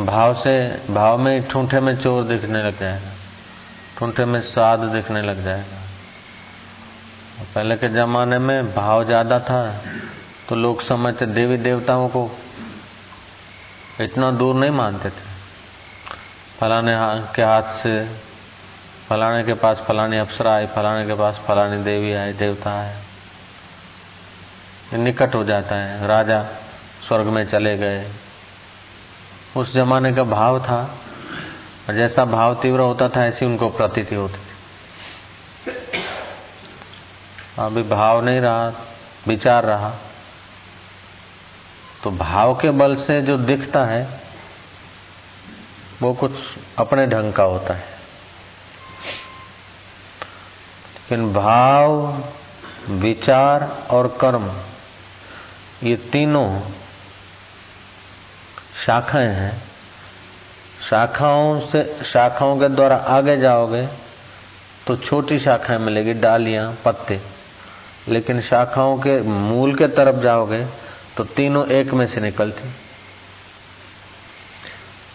भाव से, भाव में ठूंठे में चोर दिखने लग जाएगा, ठूंठे में स्वाद दिखने लग जाएगा। पहले के जमाने में भाव ज़्यादा था तो लोग समझते देवी देवताओं को। इतना दूर नहीं मानते थे। फलाने के हाथ से, फलाने के पास फलानी अप्सरा आई, फलाने के पास फलानी देवी आई, देवता आए। निकट हो जाता है। राजा स्वर्ग में चले गए। उस जमाने का भाव था। जैसा भाव तीव्र होता था, ऐसी उनको प्रतीति होती थी। अभी भाव नहीं रहा, विचार रहा। तो भाव के बल से जो दिखता है, वो कुछ अपने ढंग का होता है। लेकिन भाव, विचार और कर्म, ये तीनों शाखाएँ हैं। शाखाओं से, शाखाओं के द्वारा आगे जाओगे तो छोटी शाखाएँ मिलेगी, डालियाँ, पत्ते। लेकिन शाखाओं के मूल के तरफ़ जाओगे तो तीनों एक में से निकलती।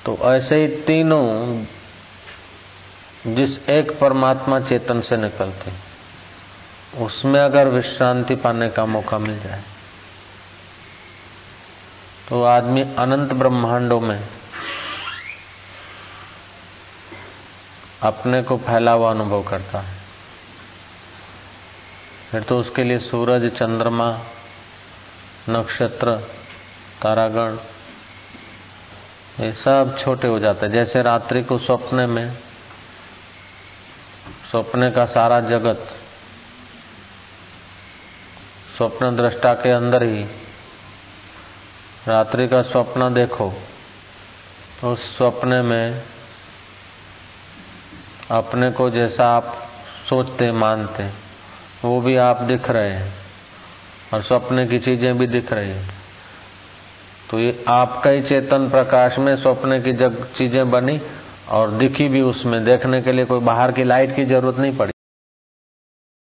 तो ऐसे ही तीनों जिस एक परमात्मा चेतन से निकलते, उसमें अगर विश्रांति पाने का मौका मिल जाए तो आदमी अनंत ब्रह्मांडों में अपने को फैला हुआ अनुभव करता है। फिर तो उसके लिए सूरज, चंद्रमा, नक्षत्र, तारागण, ये सब छोटे हो जाते हैं। जैसे रात्रि को स्वप्न में, स्वप्न का सारा जगत, स्वप्न दृष्टा के अंदर ही, रात्रि का स्वप्न देखो तो उस स्वप्न में अपने को जैसा आप सोचते, मानते वो भी आप दिख रहे हैं और स्वप्न की चीज़ें भी दिख रही हैं। तो ये आपका ही चेतन प्रकाश में स्वप्न की जग चीज़ें बनी और दिखी भी उसमें। देखने के लिए कोई बाहर की लाइट की ज़रूरत नहीं पड़ी।